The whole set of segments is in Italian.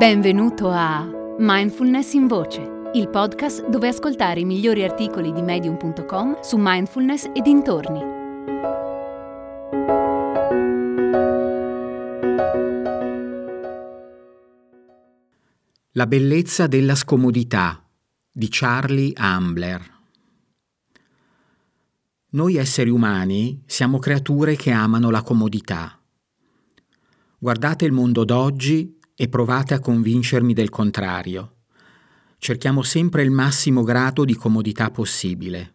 Benvenuto a Mindfulness in Voce, il podcast dove ascoltare i migliori articoli di medium.com su mindfulness e dintorni. La bellezza della scomodità di Charlie Ambler. Noi esseri umani siamo creature che amano la comodità. Guardate il mondo d'oggi e provate a convincermi del contrario. Cerchiamo sempre il massimo grado di comodità possibile.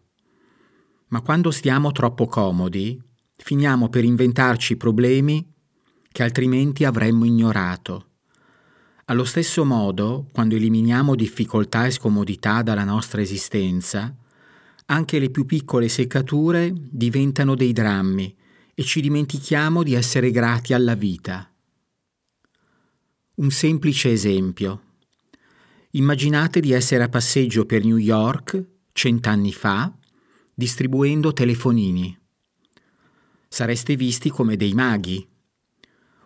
Ma quando stiamo troppo comodi, finiamo per inventarci problemi che altrimenti avremmo ignorato. Allo stesso modo, quando eliminiamo difficoltà e scomodità dalla nostra esistenza, anche le più piccole seccature diventano dei drammi e ci dimentichiamo di essere grati alla vita. Un semplice esempio. Immaginate di essere a passeggio per New York cent'anni fa, distribuendo telefonini. Sareste visti come dei maghi.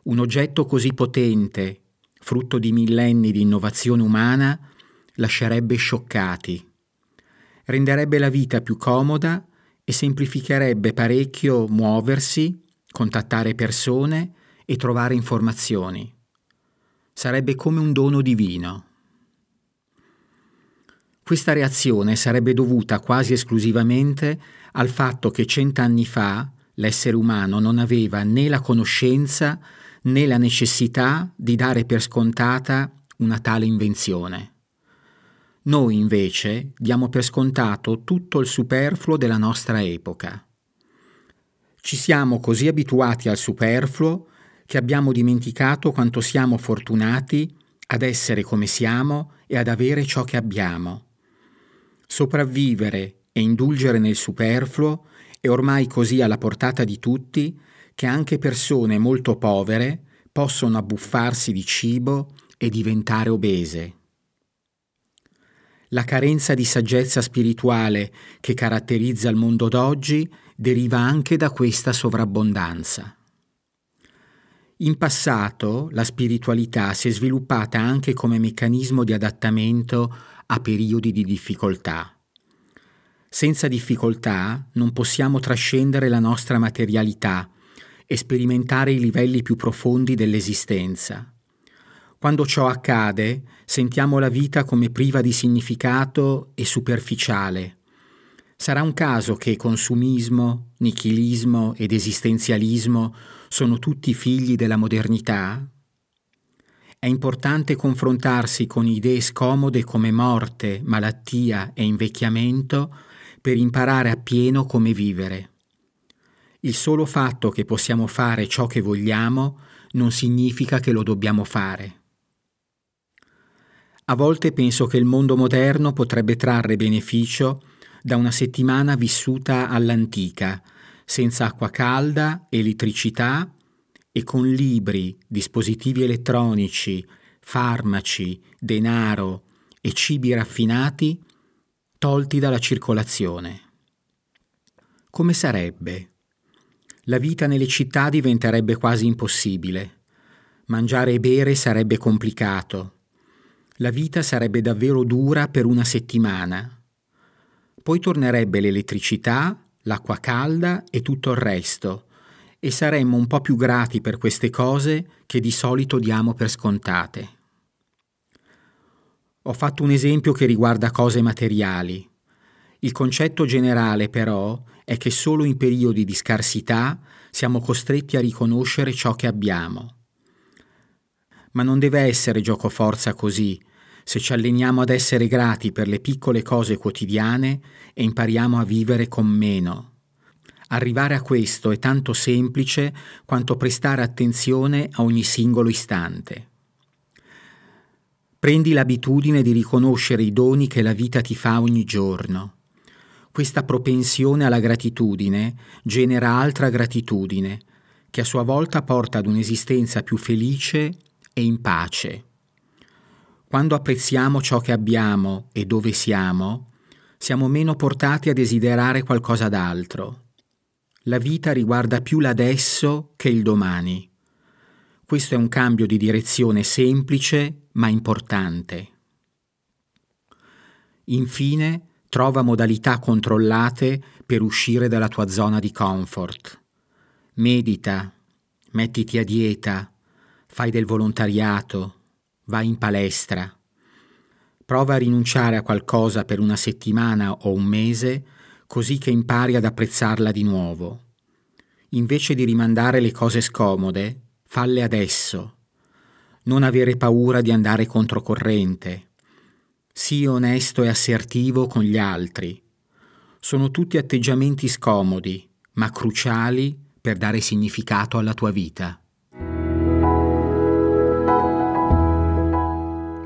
Un oggetto così potente, frutto di millenni di innovazione umana, lascerebbe scioccati. Renderebbe la vita più comoda e semplificherebbe parecchio muoversi, contattare persone e trovare informazioni sarebbe come un dono divino. Questa reazione sarebbe dovuta quasi esclusivamente al fatto che cent'anni fa l'essere umano non aveva né la conoscenza né la necessità di dare per scontata una tale invenzione. Noi invece diamo per scontato tutto il superfluo della nostra epoca. Ci siamo così abituati al superfluo che abbiamo dimenticato quanto siamo fortunati ad essere come siamo e ad avere ciò che abbiamo. Sopravvivere e indulgere nel superfluo è ormai così alla portata di tutti che anche persone molto povere possono abbuffarsi di cibo e diventare obese. La carenza di saggezza spirituale che caratterizza il mondo d'oggi deriva anche da questa sovrabbondanza. In passato la spiritualità si è sviluppata anche come meccanismo di adattamento a periodi di difficoltà. Senza difficoltà non possiamo trascendere la nostra materialità e sperimentare i livelli più profondi dell'esistenza. Quando ciò accade, sentiamo la vita come priva di significato e superficiale. Sarà un caso che consumismo, nichilismo ed esistenzialismo sono tutti figli della modernità? È importante confrontarsi con idee scomode come morte, malattia e invecchiamento per imparare appieno come vivere. Il solo fatto che possiamo fare ciò che vogliamo non significa che lo dobbiamo fare. A volte penso che il mondo moderno potrebbe trarre beneficio da una settimana vissuta all'antica, senza acqua calda, elettricità e con libri, dispositivi elettronici, farmaci, denaro e cibi raffinati tolti dalla circolazione. Come sarebbe? La vita nelle città diventerebbe quasi impossibile. Mangiare e bere sarebbe complicato. La vita sarebbe davvero dura per una settimana. Poi tornerebbe l'elettricità l'acqua calda e tutto il resto, e saremmo un po' più grati per queste cose che di solito diamo per scontate. Ho fatto un esempio che riguarda cose materiali. Il concetto generale però è che solo in periodi di scarsità siamo costretti a riconoscere ciò che abbiamo. Ma non deve essere gioco forza così, se ci alleniamo ad essere grati per le piccole cose quotidiane e impariamo a vivere con meno. Arrivare a questo è tanto semplice quanto prestare attenzione a ogni singolo istante. Prendi l'abitudine di riconoscere i doni che la vita ti fa ogni giorno. Questa propensione alla gratitudine genera altra gratitudine, che a sua volta porta ad un'esistenza più felice e in pace. Quando apprezziamo ciò che abbiamo e dove siamo, siamo meno portati a desiderare qualcosa d'altro. La vita riguarda più l'adesso che il domani. Questo è un cambio di direzione semplice ma importante. Infine, trova modalità controllate per uscire dalla tua zona di comfort. Medita, mettiti a dieta, fai del volontariato, vai in palestra. Prova a rinunciare a qualcosa per una settimana o un mese, così che impari ad apprezzarla di nuovo. Invece di rimandare le cose scomode, falle adesso. Non avere paura di andare controcorrente. Sii onesto e assertivo con gli altri. Sono tutti atteggiamenti scomodi, ma cruciali per dare significato alla tua vita.